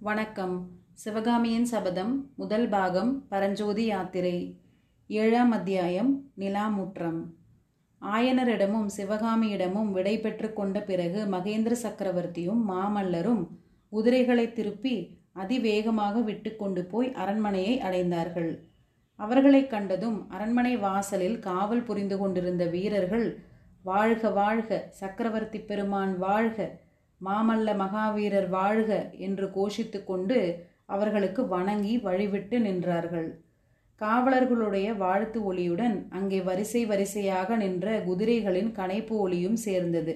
வணக்கம். சிவகாமியின் சபதம் முதல் பாகம் பரஞ்சோதி யாத்திரை. ஏழாம் அத்தியாயம் நிலாமுற்றம். ஆயனரிடமும் சிவகாமியிடமும் விடை பெற்று கொண்ட பிறகு மகேந்திர சக்கரவர்த்தியும் மாமல்லரும் குதிரைகளை திருப்பி அதிவேகமாக விட்டு கொண்டு போய் அரண்மனையை அடைந்தார்கள். அவர்களை கண்டதும் அரண்மனை வாசலில் காவல் புரிந்து கொண்டிருந்த வீரர்கள் வாழ்க வாழ்க சக்கரவர்த்தி பெருமான் வாழ்க! மாமல்ல மகாவீரர் வாழ்க என்று கோஷித்து கொண்டு அவர்களுக்கு வணங்கி வழிவிட்டு நின்றார்கள். காவலர்களுடைய வாழ்த்து ஒளியுடன் அங்கே வரிசை வரிசையாக நின்ற குதிரைகளின் கனைப்பு ஒளியும் சேர்ந்தது.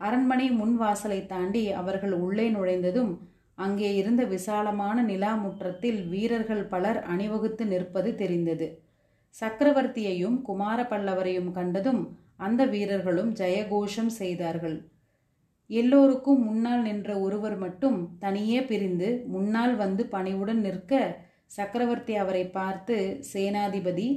அரண்மனை முன் வாசலை தாண்டி அவர்கள் உள்ளே நுழைந்ததும் அங்கே இருந்த விசாலமான நிலா முற்றத்தில் வீரர்கள் பலர் அணிவகுத்து நிற்பது தெரிந்தது. சக்கரவர்த்தியையும் குமார பல்லவரையும் கண்டதும் அந்த வீரர்களும் ஜெயகோஷம் செய்தார்கள். எல்லோருக்கும் முன்னால் நின்ற ஒருவர் மட்டும் தனியே பிரிந்து முன்னால் வந்து பணிவுடன் நிற்க சக்கரவர்த்தி அவரை பார்த்து சேனாதிபதி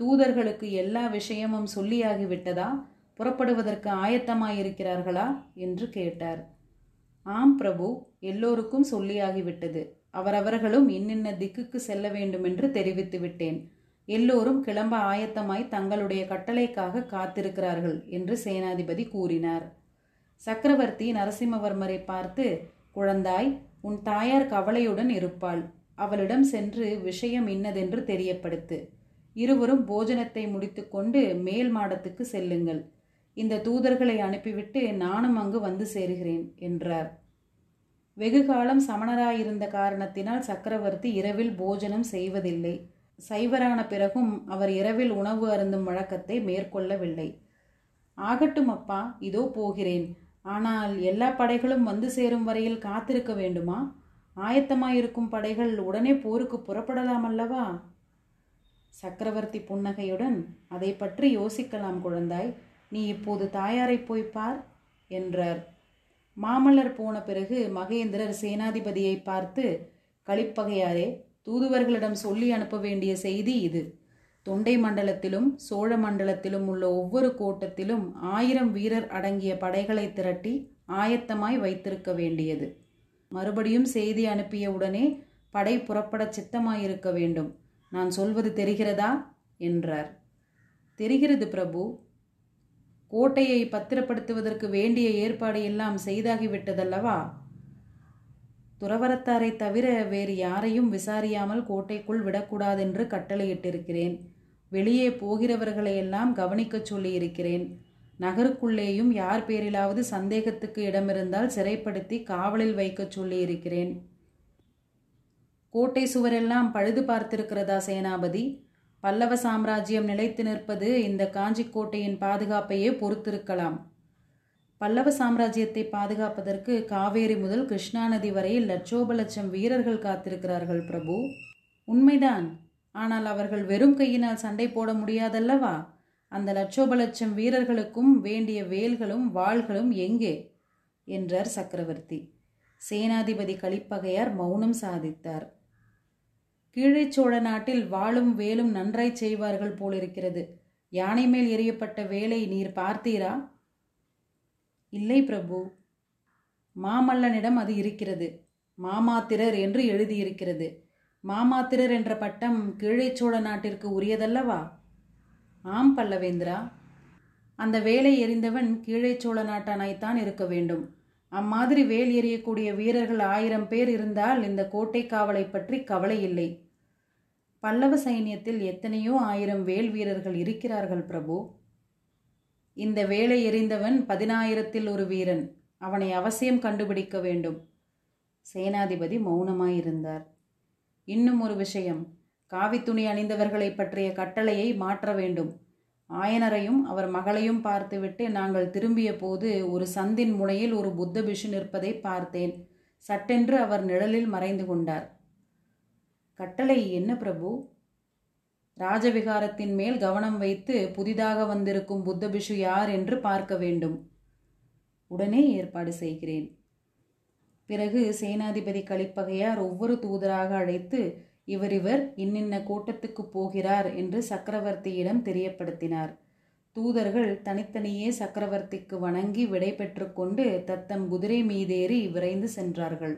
தூதர்களுக்கு எல்லா விஷயமும் சொல்லியாகிவிட்டதா புறப்படுவதற்கு ஆயத்தமாயிருக்கிறார்களா? என்று கேட்டார். ஆம் பிரபு எல்லோருக்கும் சொல்லியாகிவிட்டது அவரவர்களும் இன்னின்ன திக்குக்கு செல்ல வேண்டுமென்று தெரிவித்து விட்டேன். எல்லோரும் கிளம்ப ஆயத்தமாய் தங்களுடைய கட்டளைக்காக காத்திருக்கிறார்கள் என்று சேனாதிபதி கூறினார். சக்கரவர்த்தி நரசிம்மவர்மரை பார்த்து குழந்தாய் உன் தாயார் கவலையுடன் இருப்பாள். அவளிடம் சென்று விஷயம் இன்னதென்று தெரியப்படுத்து. இருவரும் போஜனத்தை முடித்துக்கொண்டு மேல் மாடத்துக்கு செல்லுங்கள். இந்த தூதர்களை அனுப்பிவிட்டு நானும் அங்கு வந்து சேருகிறேன் என்றார். வெகு காலம் சமணராயிருந்த காரணத்தினால் சக்கரவர்த்தி இரவில் போஜனம் செய்வதில்லை. சைவரான பிறகும் அவர் இரவில் உணவு அருந்தும் வழக்கத்தை மேற்கொள்ளவில்லை. ஆகட்டும் அப்பா இதோ போகிறேன். ஆனால் எல்லா படைகளும் வந்து சேரும் வரையில் காத்திருக்க வேண்டுமா? ஆயத்தமாயிருக்கும் படைகள் உடனே போருக்கு புறப்படலாம் அல்லவா? சக்கரவர்த்தி புன்னகையுடன் அதை பற்றி யோசிக்கலாம் குழந்தாய். நீ இப்போது தாயாரை போய் பார் என்றார். மாமல்லர் போன பிறகு மகேந்திரர் சேனாதிபதியை பார்த்து களிப்பகையாரே தூதுவர்களிடம் சொல்லி அனுப்ப வேண்டிய செய்தி இது. தொண்டை மண்டலத்திலும் சோழ மண்டலத்திலும் உள்ள ஒவ்வொரு கோட்டத்திலும் ஆயிரம் வீரர் அடங்கிய படைகளை திரட்டி ஆயத்தமாய் வைத்திருக்க வேண்டியது. மறுபடியும் செய்தி அனுப்பிய உடனே படை புறப்பட சித்தமாயிருக்க வேண்டும். நான் சொல்வது தெரிகிறதா? என்றார். தெரிகிறது பிரபு. கோட்டையை பத்திரப்படுத்துவதற்கு வேண்டிய ஏற்பாடு எல்லாம் செய்தாகிவிட்டதல்லவா? துறவரத்தாரை தவிர வேறு யாரையும் விசாரியாமல் கோட்டைக்குள் விடக்கூடாதென்று கட்டளையிட்டிருக்கிறேன். வெளியே போகிறவர்களையெல்லாம் கவனிக்கச் சொல்லியிருக்கிறேன். நகருக்குள்ளேயும் யார் பேரிலாவது சந்தேகத்துக்கு இடமிருந்தால் சிறைப்படுத்தி காவலில் வைக்கச் சொல்லியிருக்கிறேன். கோட்டை சுவரெல்லாம் பழுது பார்த்திருக்கிறதா சேனாபதி? பல்லவ சாம்ராஜ்யம் நிலைத்து நிற்பது இந்த காஞ்சிக்கோட்டையின் பாதுகாப்பையே பொறுத்திருக்கலாம். பல்லவ சாம்ராஜ்யத்தை பாதுகாப்பதற்கு காவேரி முதல் கிருஷ்ணா நதி வரையில் லட்சோப லட்சம் வீரர்கள் காத்திருக்கிறார்கள் பிரபு. உண்மைதான். ஆனால் அவர்கள் வெறும் கையினால் சண்டை போட முடியாதல்லவா? அந்த லட்சோப லட்சம் வீரர்களுக்கும் வேண்டிய வேல்களும் வாள்களும் எங்கே? என்றார் சக்கரவர்த்தி. சேனாதிபதி கலிப்பகையார் மௌனம் சாதித்தார். கீழே சோழ நாட்டில் வாளும் வேலும் நன்றாய் செய்வார்கள் போலிருக்கிறது. யானை மேல் எறியப்பட்ட வேலை நீர் பார்த்தீரா? இல்லை பிரபு. மாமல்லனிடம் அது இருக்கிறது. மாமாத்திரர் என்று எழுதியிருக்கிறது. மாமாத்திரர் என்ற பட்டம் கீழே சோழ நாட்டிற்கு உரியதல்லவா? ஆம் பல்லவேந்திரா. அந்த வேலை எறிந்தவன் கீழே சோழ நாட்டானாய்த்தான் இருக்க வேண்டும். அம்மாதிரி வேல் எறியக்கூடிய வீரர்கள் ஆயிரம் பேர் இருந்தால் இந்த கோட்டை காவலை பற்றி கவலை இல்லை. பல்லவ சைன்யத்தில் எத்தனையோ ஆயிரம் வேல் வீரர்கள் இருக்கிறார்கள் பிரபு. இந்த வேலை எறிந்தவன் பதினாயிரத்தில் ஒரு வீரன். அவனை அவசியம் கண்டுபிடிக்க வேண்டும். சேனாதிபதி மௌனமாயிருந்தார். இன்னும் ஒரு விஷயம். காவித்துணி அணிந்தவர்களைப் அணிந்தவர்களை பற்றிய கட்டளையை மாற்ற வேண்டும். ஆயனரையும் அவர் மகளையும் பார்த்துவிட்டு நாங்கள் திரும்பிய போது ஒரு சந்தின் முனையில் ஒரு புத்த பிஷு நிற்பதை பார்த்தேன். சட்டென்று அவர் நிழலில் மறைந்து கொண்டார். கட்டளை என்ன பிரபு? ராஜவிகாரத்தின் மேல் கவனம் வைத்து புதிதாக வந்திருக்கும் புத்த பிஷு யார் என்று பார்க்க வேண்டும். உடனே ஏற்பாடு செய்கிறேன். பிறகு சேனாதிபதி கலிப்பகையார் ஒவ்வொரு தூதராக அழைத்து இவர் இவர் இன்னின்ன கூட்டத்துக்கு போகிறார் என்று சக்கரவர்த்தியிடம் தெரியப்படுத்தினார். தூதர்கள் தனித்தனியே சக்கரவர்த்திக்கு வணங்கி விடை பெற்றுக்கொண்டு தத்தம் குதிரை மீதேறி விரைந்து சென்றார்கள்.